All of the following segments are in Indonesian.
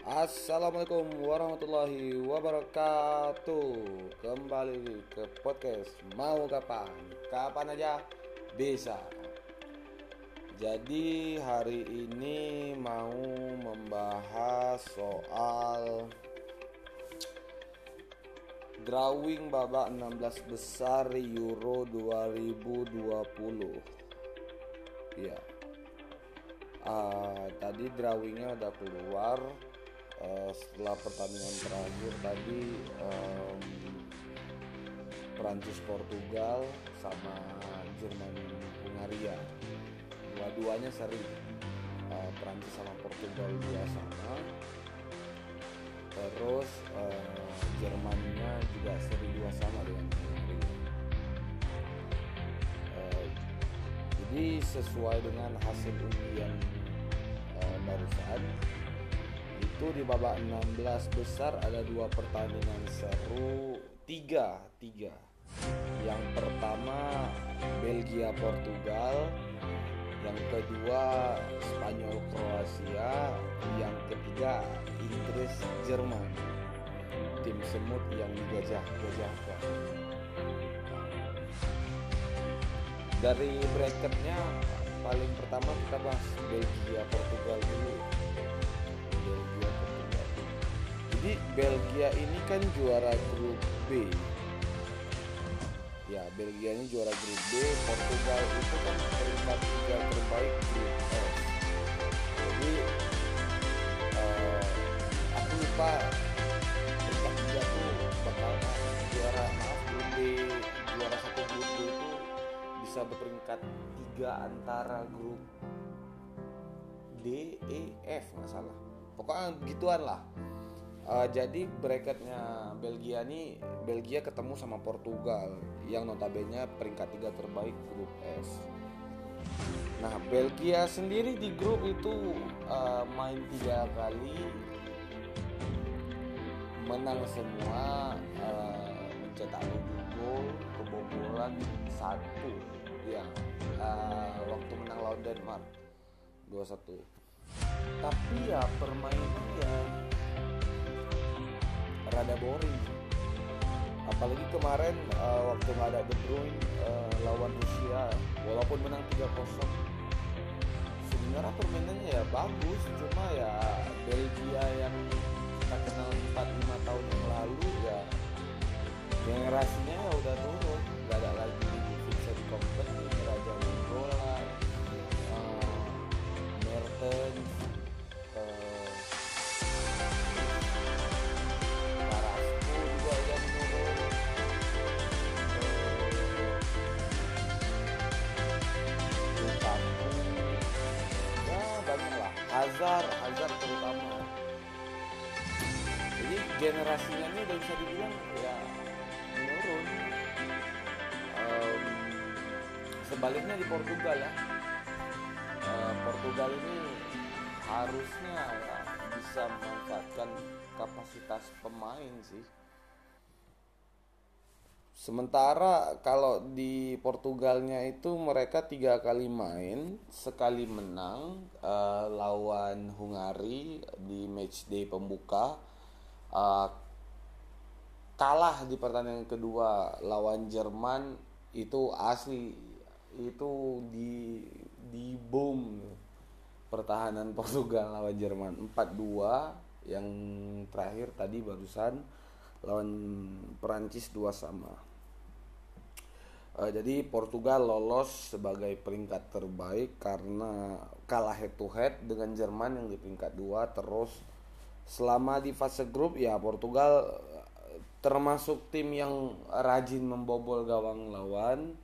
Assalamualaikum warahmatullahi wabarakatuh. Kembali ke podcast Mau kapan? Kapan aja bisa. Jadi hari ini mau membahas soal Drawing babak 16 besar Euro 2020 Iya. Uh, Tadi drawingnya udah keluar uh, setelah pertandingan terakhir tadi um, Prancis Portugal sama Jerman Hungaria. Dua-duanya seri. Uh, Prancis sama Portugal dua sama. Terus uh, Jermannya juga seri dua sama dengan Hungaria. Uh, jadi sesuai dengan hasil undian uh, barusan di babak 16 besar ada dua pertandingan seru. Tiga tiga. Yang pertama Belgia Portugal. Yang kedua Spanyol Kroasia. Yang ketiga Inggris Jerman. Tim semut yang digajah-gajahkan dari bracketnya paling pertama kita bahas Belgia Portugal dulu jadi Belgia ini kan juara grup B ya Belgia ini juara grup B Portugal itu kan peringkat tiga terbaik grup F jadi uh, aku lupa tiga tuh bakal juara maaf grup B juara satu grup B itu bisa berperingkat tiga antara grup D, E, F nggak salah. Pokoknya begituan lah. Uh, jadi bracketnya Belgia nih Belgia ketemu sama Portugal yang notabene peringkat tiga terbaik grup F. Nah Belgia sendiri di grup itu uh, main tiga kali menang semua uh, mencetak 7 gol kebobolan satu ya uh, waktu menang lawan Denmark 2-1 tapi ya permainan ya rada boring. Apalagi kemarin uh, waktu nggak ada De Bruyne uh, lawan Rusia walaupun menang 3-0 sebenarnya permainannya ya bagus cuma ya Belgia yang kita kenal 4-5 tahun yang lalu ya generasinya ya udah turun. Nggak ada lagi Vincent Kompany Raja Mingola uh, Mertens Hazard Hazard terutama. Jadi generasinya ini udah bisa dibilang ya menurun. Um, sebaliknya di Portugal ya. Uh, Portugal ini harusnya ya, bisa memanfaatkan kapasitas pemain sih Sementara kalau di Portugalnya itu mereka tiga kali main, sekali menang uh, lawan Hungari di matchday pembuka, uh, kalah di pertandingan kedua lawan Jerman itu asli itu di di boom pertahanan Portugal lawan Jerman 4-2 yang terakhir tadi barusan lawan Perancis 2 sama. Uh, jadi Portugal lolos sebagai peringkat terbaik karena kalah head to head dengan Jerman yang di peringkat 2 terus selama di fase grup ya Portugal termasuk tim yang rajin membobol gawang lawan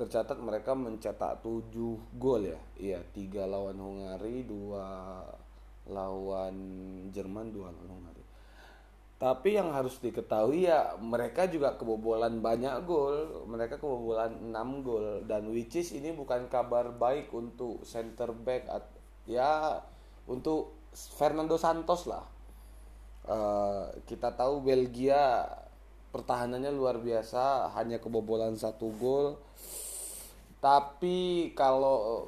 tercatat mereka mencetak 7 gol ya. Iya 3 lawan Hungari 2 lawan Jerman 2 lawan Hungari tapi yang harus diketahui ya mereka juga kebobolan banyak gol. Mereka kebobolan 6 gol. Dan which is ini bukan kabar baik untuk center back ya untuk Fernando Santos lah. Uh, kita tahu Belgia pertahanannya luar biasa hanya kebobolan satu gol. Tapi kalau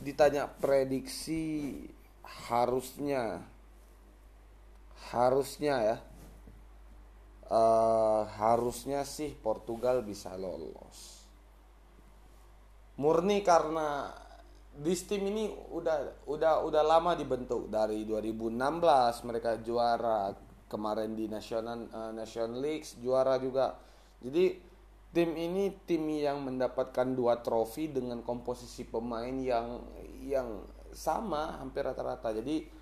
ditanya prediksi harusnya harusnya ya. Uh, harusnya sih Portugal bisa lolos. Murni karena di tim ini udah udah udah lama dibentuk. Dari 2016 mereka juara kemarin di National uh, National League juara juga. Jadi tim ini tim yang mendapatkan dua trofi dengan komposisi pemain yang yang sama hampir rata-rata. Jadi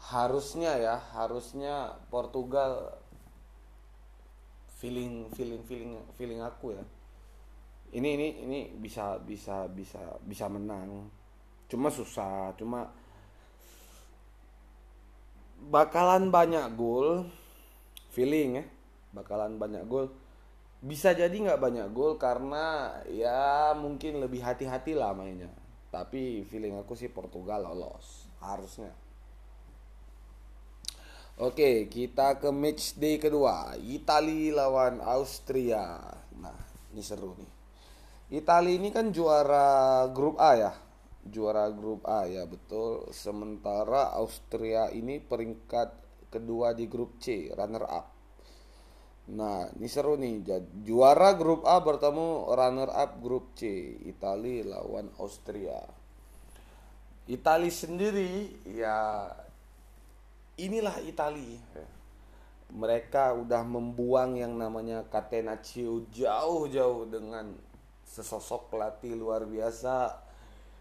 harusnya ya harusnya Portugal feeling feeling feeling feeling aku ya. Ini ini ini bisa bisa bisa bisa menang. Cuma susah cuma bakalan banyak gol feeling ya bakalan banyak gol. Bisa jadi nggak banyak gol karena ya mungkin lebih hati-hati lah mainnya. Tapi feeling aku sih Portugal lolos harusnya Oke, kita ke match day kedua. Italia lawan Austria. Nah, ini seru nih. Italia ini kan juara grup A ya. Juara grup A ya, betul. Sementara Austria ini peringkat kedua di grup C, runner up. Nah, ini seru nih. Juara grup A bertemu runner up grup C, Italia lawan Austria. Italia sendiri ya inilah Italia mereka udah membuang yang namanya Catenaccio jauh-jauh dengan sesosok pelatih luar biasa.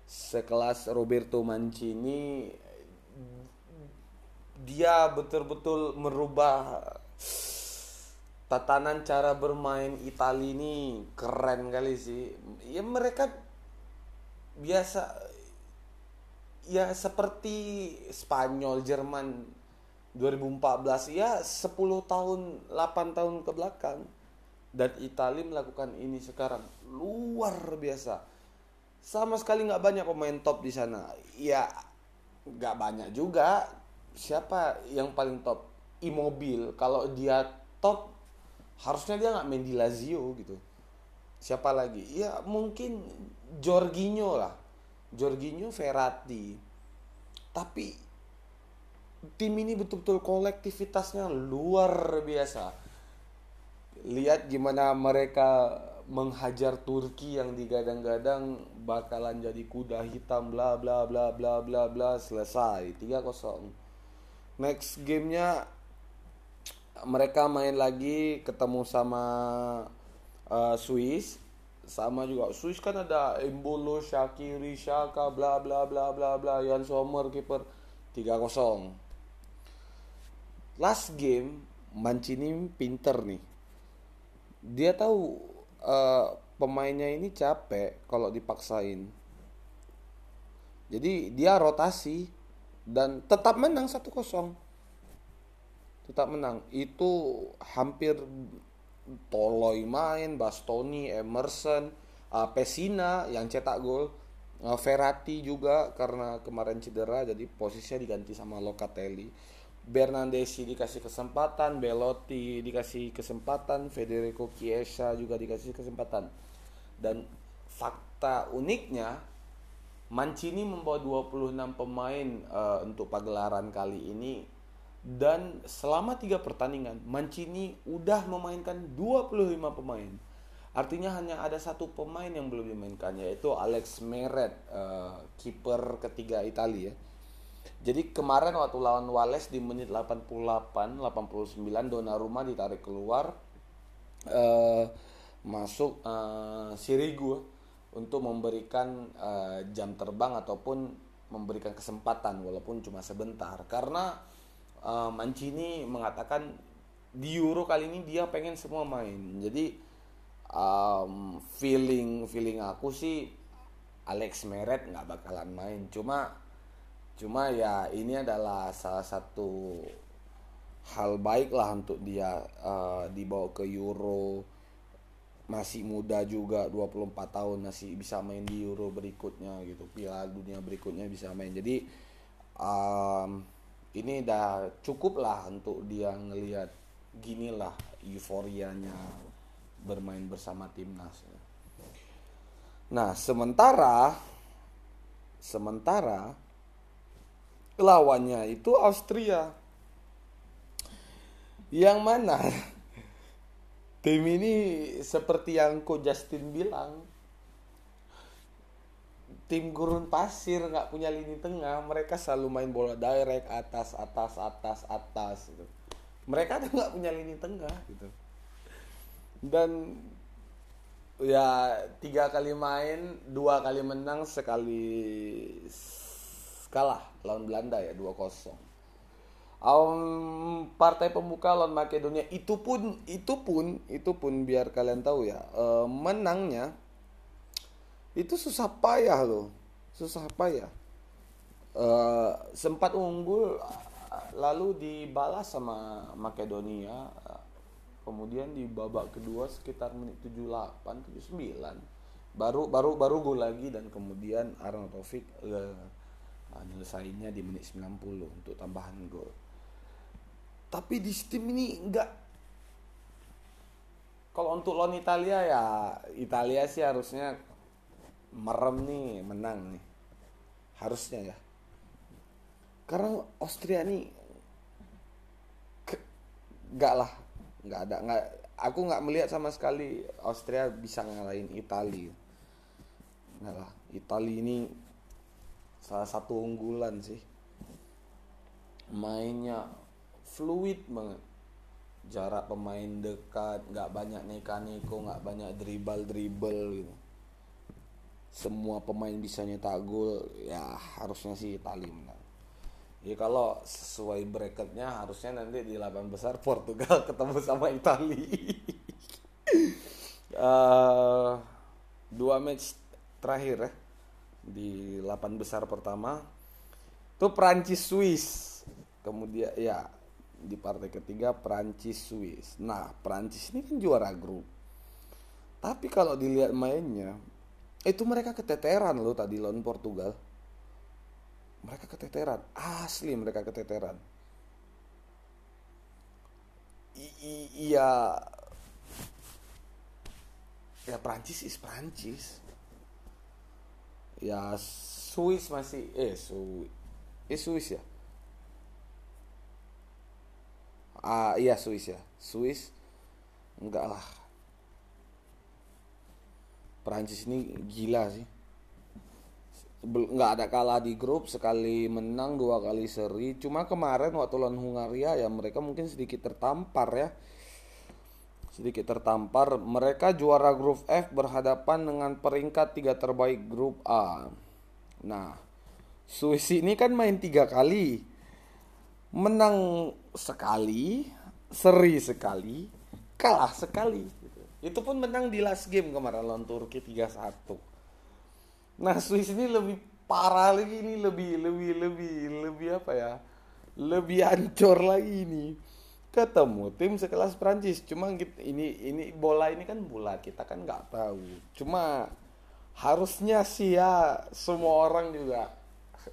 Sekelas Roberto Mancini dia betul-betul merubah tatanan cara bermain Italia ini. Keren kali sih. Ya mereka biasa ya seperti Spanyol Jerman 2014 ya 10 tahun 8 tahun ke belakang dan Italia melakukan ini sekarang. Luar biasa. Sama sekali nggak banyak pemain top di sana. Ya nggak banyak juga. Siapa yang paling top? Immobile. Kalau dia top harusnya dia nggak main di Lazio gitu. Siapa lagi? Ya mungkin Jorginho lah. Jorginho Verratti. Tapi tim ini betul-betul kolektivitasnya luar biasa. Lihat gimana mereka menghajar Turki yang digadang-gadang bakalan jadi kuda hitam bla bla bla bla bla bla selesai. 3-0 next gamenya mereka main lagi ketemu sama uh, Swiss. Sama juga Swiss kan ada Embolo, Shakiri, Shaka bla bla bla bla bla Jan Sommer kiper. 3-0 last game Mancini pinter nih. Dia tahu uh, pemainnya ini capek kalau dipaksain. Jadi dia rotasi dan tetap menang 1-0 tetap menang. Itu hampir Toloi main, Bastoni, Emerson, uh, Pesina yang cetak gol, uh, Verratti juga karena kemarin cedera jadi posisinya diganti sama Locatelli Bernandesi dikasih kesempatan, Belotti dikasih kesempatan, Federico Chiesa juga dikasih kesempatan. Dan fakta uniknya Mancini membawa 26 pemain uh, untuk pagelaran kali ini dan selama tiga pertandingan Mancini udah memainkan 25 pemain. Artinya hanya ada satu pemain yang belum dimainkan yaitu Alex Meret, uh, kiper ketiga Italia. Jadi kemarin waktu lawan Wales di menit 88, 89 Donnarumma ditarik keluar uh, masuk uh, Sirigu untuk memberikan uh, jam terbang ataupun memberikan kesempatan walaupun cuma sebentar karena uh, Mancini mengatakan di Euro kali ini dia pengen semua main. Jadi um, feeling feeling aku sih Alex Meret nggak bakalan main. Cuma cuma ya ini adalah salah satu hal baik lah untuk dia uh, dibawa ke Euro. Masih muda juga 24 tahun masih bisa main di Euro berikutnya gitu. Piala Dunia berikutnya bisa main. Jadi um, ini udah cukup lah untuk dia ngelihat gini lah euforianya bermain bersama timnas. Nah sementara sementara lawannya itu Austria. Yang mana? Tim ini seperti yang Ko Justin bilang tim gurun pasir nggak punya lini tengah. Mereka selalu main bola direct atas atas atas atas gitu. Mereka tuh nggak punya lini tengah gitu. Dan ya tiga kali main dua kali menang sekali kalah lawan Belanda ya 2-0 um, partai pembuka lawan Makedonia itu pun itu pun itu pun biar kalian tahu ya uh, menangnya itu susah payah loh susah payah. Uh, sempat unggul lalu dibalas sama Makedonia kemudian di babak kedua sekitar menit 78 79 baru baru baru gol lagi dan kemudian Arnold Taufik uh, nyelesainnya di menit 90 untuk tambahan gol. Tapi di Steam ini enggak kalau untuk lawan Italia ya Italia sih harusnya merem nih menang nih. Harusnya ya. Karena Austria nih enggak lah enggak ada enggak aku nggak melihat sama sekali Austria bisa ngalahin Italia. Enggak lah Italia ini salah satu unggulan sih. Mainnya fluid banget. Jarak pemain dekat nggak banyak neka-neko nggak banyak dribble dribble gitu. Semua pemain bisa nyetak gol ya harusnya sih Itali menang. Ya kalau sesuai bracketnya harusnya nanti di delapan besar Portugal ketemu sama Itali. Uh, dua match terakhir ya di delapan besar pertama itu Prancis Swiss kemudian ya di partai ketiga Prancis Swiss. Nah, Prancis ini kan juara grup. Tapi kalau dilihat mainnya, itu mereka keteteran loh tadi lawan Portugal. Mereka keteteran, asli mereka keteteran. Iya, ya Prancis is Prancis. Ya Swiss masih, eh Swiss, eh Swiss ya? Ah iya Swiss ya. Swiss enggak lah. Perancis ini gila sih. Nggak ada kalah di grup sekali menang dua kali seri. Cuma kemarin waktu lawan Hungaria ya mereka mungkin sedikit tertampar ya sedikit tertampar mereka juara grup F berhadapan dengan peringkat tiga terbaik grup A nah Swiss ini kan main tiga kali menang sekali, seri sekali, kalah sekali. Itu pun menang di last game kemarin lawan Turki 3-1. Nah Swiss ini lebih parah lagi ini lebih lebih lebih lebih apa ya? Lebih hancur lagi ini. Ketemu tim sekelas Prancis. Cuma ini ini bola ini kan bola kita kan nggak tahu. Cuma harusnya sih ya semua orang juga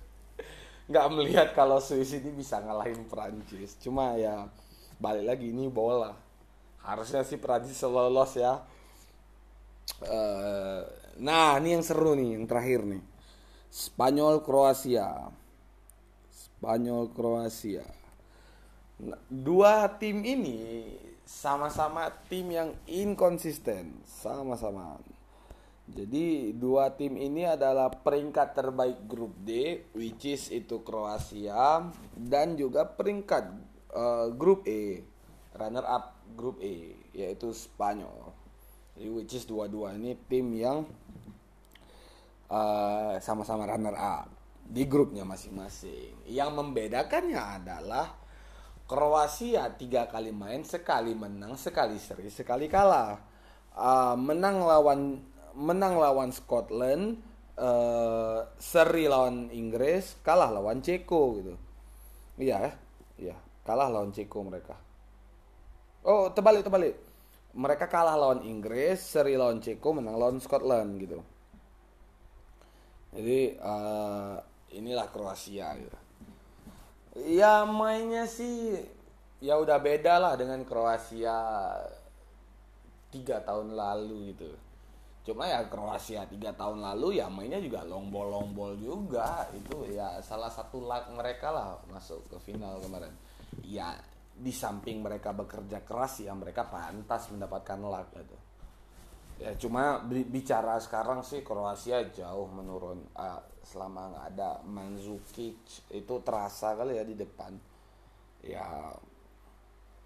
nggak melihat kalau Swiss ini bisa ngalahin Prancis cuma ya balik lagi ini bola. Harusnya sih Prancis lolos ya. Uh, nah ini yang seru nih yang terakhir nih. Spanyol Kroasia. Spanyol Kroasia dua tim ini sama-sama tim yang inkonsisten sama-sama jadi dua tim ini adalah peringkat terbaik grup D, which is itu Kroasia dan juga peringkat uh, grup E, runner up grup E, yaitu Spanyol. Jadi which is dua-dua ini tim yang uh, sama-sama runner up di grupnya masing-masing. Yang membedakannya adalah Kroasia tiga kali main, sekali menang, sekali seri, sekali kalah. Uh, menang lawan menang lawan Scotland, uh, seri lawan Inggris, kalah lawan Ceko gitu. Iya ya, iya kalah lawan Ceko mereka. Oh terbalik terbalik, mereka kalah lawan Inggris, seri lawan Ceko, menang lawan Scotland gitu. Jadi uh, inilah Kroasia gitu. Ya mainnya sih ya udah beda lah dengan Kroasia tiga tahun lalu gitu. Cuma ya Kroasia tiga tahun lalu ya mainnya juga long ball long juga. Itu ya salah satu luck mereka lah masuk ke final kemarin. Ya di samping mereka bekerja keras ya mereka pantas mendapatkan luck gitu ya cuma bicara sekarang sih Kroasia jauh menurun uh, selama nggak ada Mandzukic itu terasa kali ya di depan ya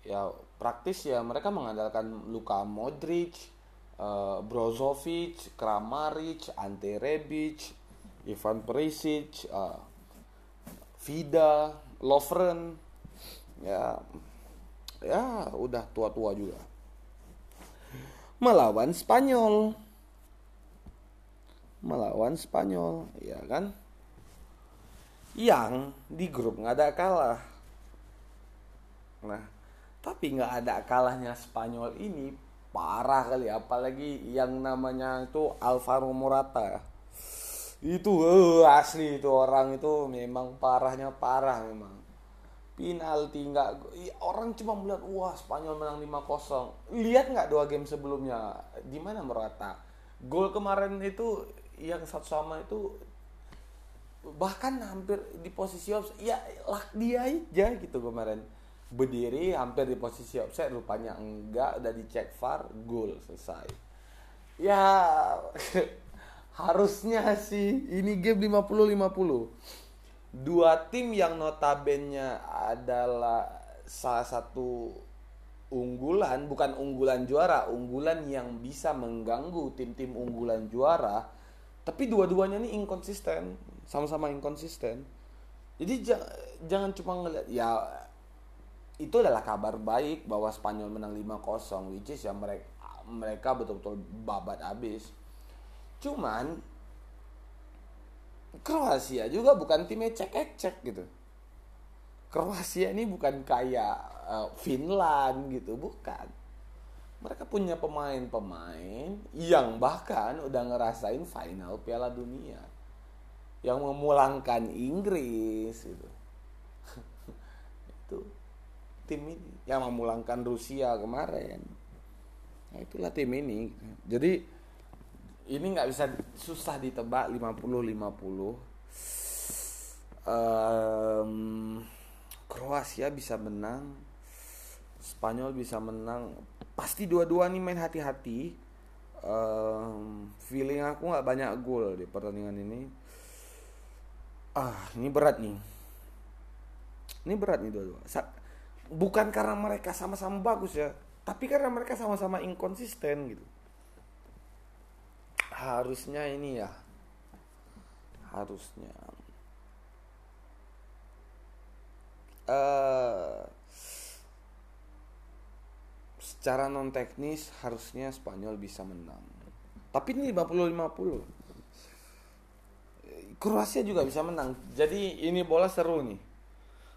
ya praktis ya mereka mengandalkan Luka Modric, uh, Brozovic, Kramaric, Ante Rebic, Ivan Perisic, uh, Vida, Lovren, ya ya udah tua-tua juga. Melawan Spanyol. Melawan Spanyol, ya kan? Yang di grup nggak ada kalah. Nah, tapi nggak ada kalahnya Spanyol ini parah kali apalagi yang namanya itu Alvaro Morata itu uh, asli itu orang itu memang parahnya parah memang penalti nggak orang cuma melihat wah Spanyol menang 5-0 lihat nggak dua game sebelumnya? Di mana Morata gol kemarin itu yang satu sama itu bahkan hampir di posisi ya lah dia aja gitu kemarin. Berdiri hampir di posisi offside rupanya enggak udah dicek VAR gol selesai. Ya harusnya sih ini game 50-50 dua tim yang notabene adalah salah satu unggulan bukan unggulan juara unggulan yang bisa mengganggu tim-tim unggulan juara tapi dua-duanya ini inkonsisten sama-sama inkonsisten jadi jangan cuma ngeliat ya itu adalah kabar baik bahwa Spanyol menang 5-0 which is ya mereka mereka betul-betul babat habis. Cuman Kroasia juga bukan tim ecek-ecek gitu. Kroasia ini bukan kayak uh, Finland gitu, bukan. Mereka punya pemain-pemain yang bahkan udah ngerasain final Piala Dunia. Yang memulangkan Inggris gitu. itu tim ini yang memulangkan Rusia kemarin nah itulah tim ini jadi ini nggak bisa susah ditebak 50 50 um, Kroasia bisa menang Spanyol bisa menang. Pasti dua-dua nih main hati-hati. Um, feeling aku nggak banyak gol di pertandingan ini. Ah ini berat nih. Ini berat nih dua-dua. Bukan karena mereka sama-sama bagus ya tapi karena mereka sama-sama inkonsisten gitu harusnya ini ya. Harusnya. Uh, secara non teknis harusnya Spanyol bisa menang. Tapi ini 50-50 Kroasia juga bisa menang. Jadi ini bola seru nih.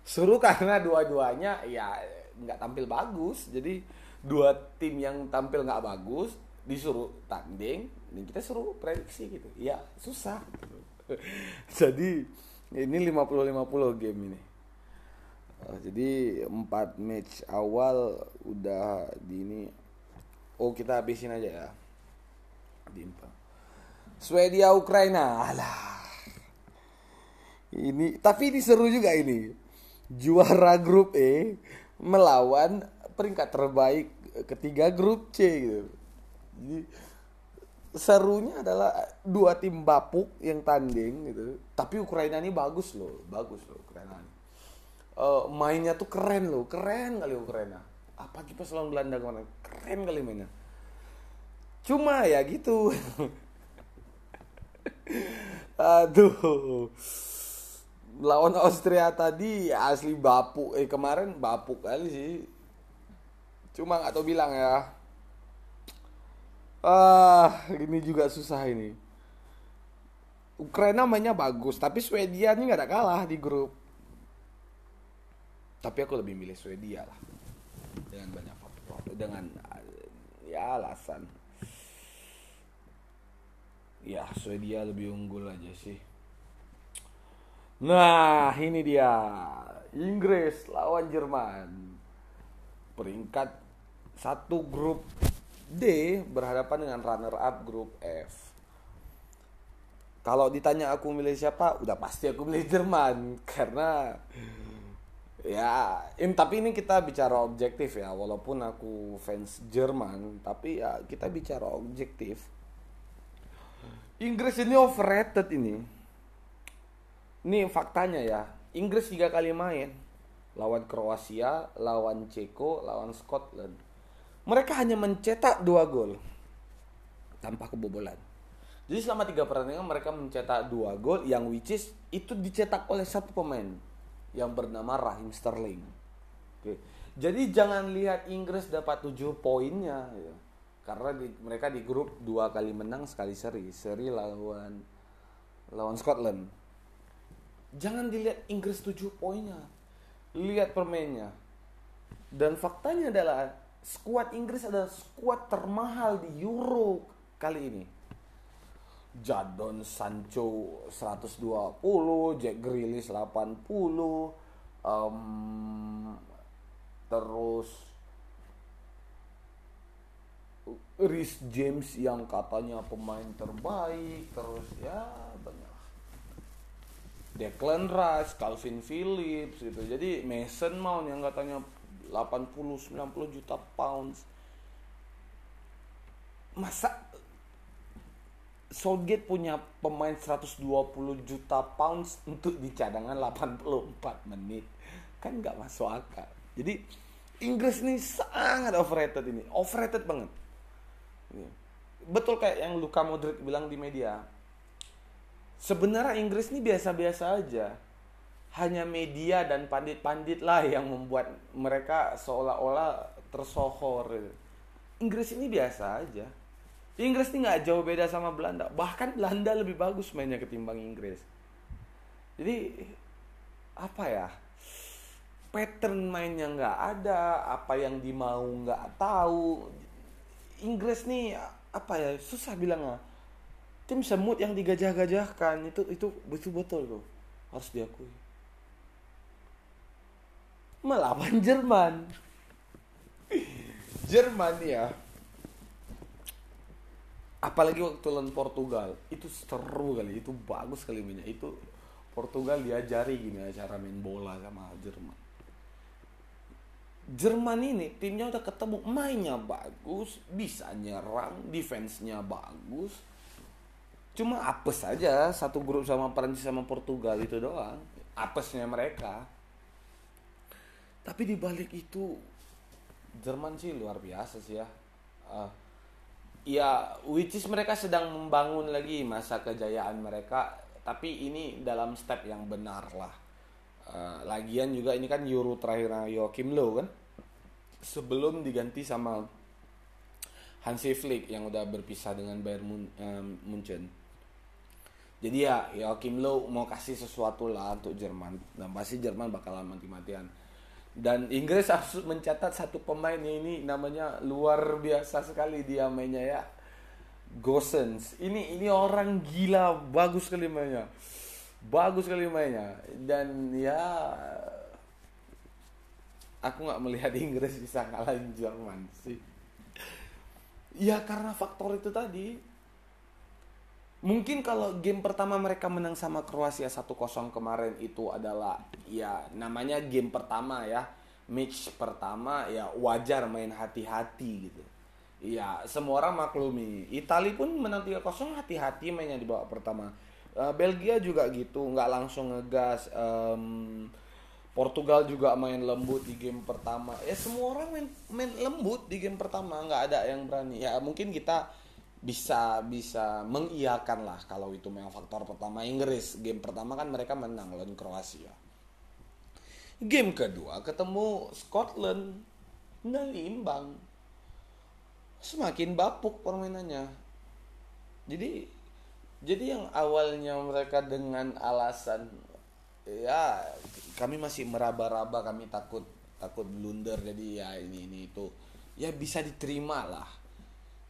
Suruh karena dua-duanya ya nggak tampil bagus. Jadi dua tim yang tampil nggak bagus disuruh tanding, dan kita suruh prediksi gitu. Ya susah. jadi ini 50-50 game ini. Uh, jadi empat match awal udah di ini. Oh kita habisin aja ya. Dimpa. Swedia Ukraina. Alah. Ini tapi ini seru juga ini juara grup E melawan peringkat terbaik ketiga grup C gitu. Jadi serunya adalah dua tim bapuk yang tanding gitu. Tapi Ukraina ini bagus loh, bagus loh Ukraina ini. Uh, mainnya tuh keren loh, keren kali Ukraina. Apa kita selalu Belanda ke mana? Keren kali mainnya. Cuma ya gitu. Aduh lawan Austria tadi asli bapuk eh kemarin bapuk kali sih cuma nggak tahu bilang ya ah ini juga susah ini. Ukraina mainnya bagus tapi Swedia ini nggak ada kalah di grup. Tapi aku lebih milih Swedia lah. Dengan banyak faktor dengan ya alasan. Ya Swedia lebih unggul aja sih. Nah, ini dia. Inggris lawan Jerman. Peringkat satu grup D berhadapan dengan runner up grup F. Kalau ditanya aku milih siapa, udah pasti aku milih Jerman. Karena ya in, tapi ini kita bicara objektif ya. Walaupun aku fans Jerman tapi ya kita bicara objektif. Inggris ini overrated ini. Ini faktanya ya. Inggris tiga kali main. Lawan Kroasia lawan Ceko lawan Scotland mereka hanya mencetak dua gol tanpa kebobolan jadi selama tiga pertandingan mereka mencetak dua gol yang which is itu dicetak oleh satu pemain yang bernama Raheem Sterling. Oke. Jadi jangan lihat Inggris dapat 7 poinnya ya. Karena di, mereka di grup dua kali menang sekali seri, seri lawan lawan Scotland. Jangan dilihat Inggris 7 poinnya. Lihat permainnya. Dan faktanya adalah skuad Inggris adalah skuad termahal di Euro kali ini. Jadon Sancho 120, Jack Grealish 80, um, terus Rhys James yang katanya pemain terbaik, terus ya banyak. Declan Rice, Calvin Phillips gitu. Jadi Mason Mount yang katanya 80 90 juta pounds. Masa Southgate punya pemain 120 juta pounds untuk di cadangan 84 menit? Kan nggak masuk akal. Jadi Inggris ini sangat overrated ini. Overrated banget. Betul kayak yang Luka Modric bilang di media. Sebenarnya Inggris ini biasa-biasa aja hanya media dan pandit-pandit lah yang membuat mereka seolah-olah tersohor Inggris ini biasa aja Inggris ini nggak jauh beda sama Belanda. Bahkan Belanda lebih bagus mainnya ketimbang Inggris. Jadi apa ya? Pattern mainnya nggak ada, apa yang dimau nggak tahu. Inggris nih apa ya? Susah bilangnya. Tim semut yang digajah-gajahkan itu itu betul-betul tuh harus diakui. Melawan Jerman. Jerman ya. Apalagi waktu lawan Portugal itu seru kali itu bagus kali mainnya. Itu Portugal diajari gini cara main bola sama Jerman. Jerman ini timnya udah ketemu mainnya bagus bisa nyerang defense-nya bagus. Cuma apes aja satu grup sama Prancis sama Portugal itu doang. Apesnya mereka tapi dibalik itu Jerman sih luar biasa sih ya. Uh, ya which is mereka sedang membangun lagi masa kejayaan mereka tapi ini dalam step yang benar lah. Uh, lagian juga ini kan Euro terakhir Joachim Low kan? Sebelum diganti sama Hansi Flick yang udah berpisah dengan Bayern Mun um, Munchen. Jadi ya Joachim Low mau kasih sesuatu lah untuk Jerman. Dan pasti Jerman bakalan mati-matian dan Inggris harus mencatat satu pemain ini namanya luar biasa sekali dia mainnya ya. Gosens. Ini ini orang gila. Bagus sekali mainnya. Bagus sekali mainnya. Dan ya aku nggak melihat Inggris bisa ngalahin Jerman sih. Ya karena faktor itu tadi mungkin kalau game pertama mereka menang sama Kroasia 1-0 kemarin itu adalah ya namanya game pertama ya. Match pertama ya wajar main hati-hati gitu. Ya semua orang maklumi. Itali pun menang 3-0 hati-hati mainnya di babak pertama. Uh, Belgia juga gitu nggak langsung ngegas. Um, Portugal juga main lembut di game pertama. Ya semua orang main main lembut di game pertama nggak ada yang berani. Ya mungkin kita bisa bisa mengiyakan lah kalau itu memang faktor pertama. Inggris game pertama kan mereka menang lawan Kroasia. Game kedua ketemu Scotland. Nggak imbang semakin bapuk permainannya. Jadi jadi yang awalnya mereka dengan alasan ya kami masih meraba-raba kami takut takut blunder. Jadi ya ini ini itu. Ya bisa diterima lah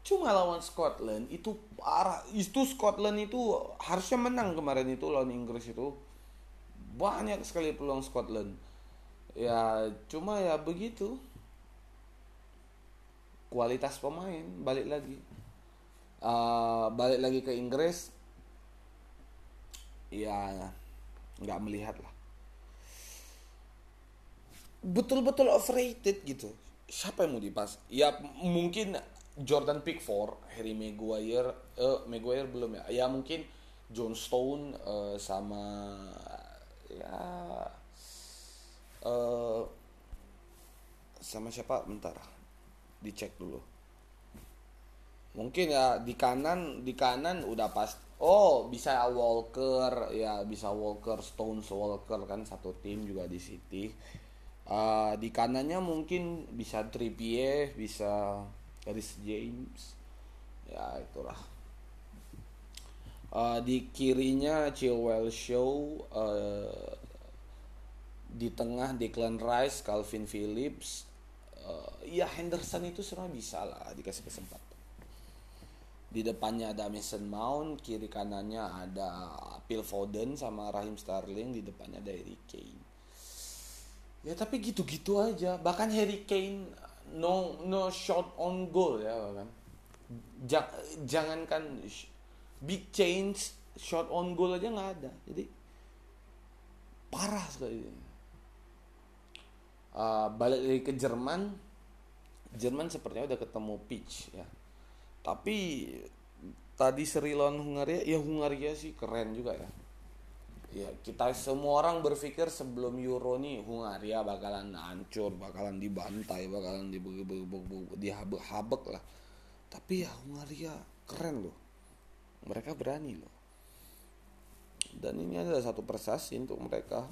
Cuma lawan Scotland itu parah. Itu Scotland itu harusnya menang kemarin itu lawan Inggris itu. Banyak sekali peluang Scotland. Ya, cuma ya begitu. kualitas pemain balik lagi uh, balik lagi ke Inggris ya nggak melihat lah betul-betul overrated gitu siapa yang mau dipas ya mungkin Jordan Pickford Harry Maguire eh Maguire belum ya? Ya mungkin John Stone uh, sama ya uh, sama siapa? Bentar dicek dulu. Mungkin ya di kanan di kanan udah pas oh bisa Walker ya bisa Walker Stones Walker kan satu tim juga di City. Uh, di kanannya mungkin bisa Trippier bisa Chris James. Ya itulah. Uh, di kirinya Chilwell Show uh, di tengah Declan Rice Calvin Phillips uh, ya Henderson itu sebenarnya bisa lah dikasih kesempatan. Di depannya ada Mason Mount kiri kanannya ada Phil Foden sama Raheem Sterling di depannya ada Harry Kane. Ya tapi gitu-gitu aja. Bahkan Harry Kane no no shot on goal ya kan? Ja, jangankan big change shot on goal aja nggak ada. Jadi parah sekali uh, balik lagi ke Jerman. Jerman sepertinya udah ketemu pitch ya. Tapi tadi seri lawan Hungaria ya Hungaria sih keren juga ya ya kita semua orang berpikir sebelum Euro nih Hungaria bakalan hancur, bakalan dibantai, bakalan dihabek-habek lah. Tapi ya Hungaria keren loh. Mereka berani loh. Dan ini adalah satu prestasi untuk mereka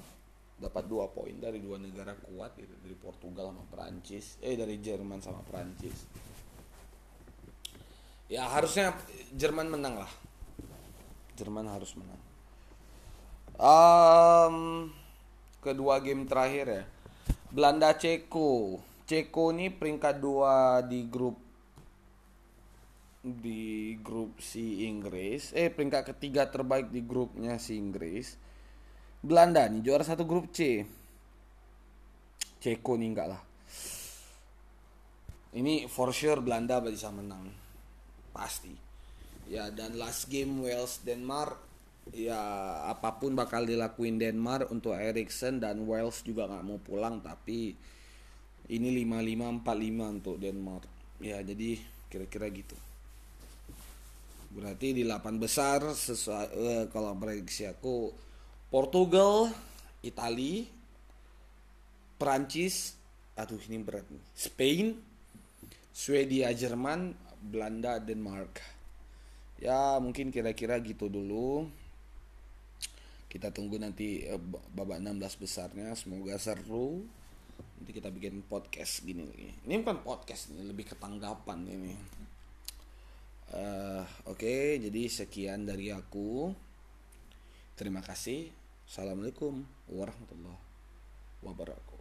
dapat dua poin dari dua negara kuat gitu dari Portugal sama Prancis eh dari Jerman sama Prancis ya harusnya Jerman menang lah Jerman harus menang Um, kedua game terakhir ya. Belanda Ceko. Ceko ini peringkat dua di grup di grup si Inggris. Eh peringkat ketiga terbaik di grupnya si Inggris. Belanda nih juara satu grup C. Ceko nih enggak lah. Ini for sure Belanda bisa menang. Pasti. Ya dan last game Wales Denmark ya apa pun bakal dilakuin Denmark untuk Eriksen dan Wales juga nggak mau pulang tapi ini 5545 untuk Denmark. Ya jadi kira-kira gitu. Berarti di 8 besar sesuai uh, kalau prediksi aku Portugal Italia Prancis aduh ini berat nih Spain Swedia Jerman Belanda Denmark. Ya mungkin kira-kira gitu dulu kita tunggu nanti uh, babak 16 besarnya. Semoga seru. Nanti kita bikin podcast gini lagi. Ini bukan podcast ini lebih ketanggapan ini. Uh, oke okay, jadi sekian dari aku. Terima kasih. Assalamualaikum warahmatullahi wabarakatuh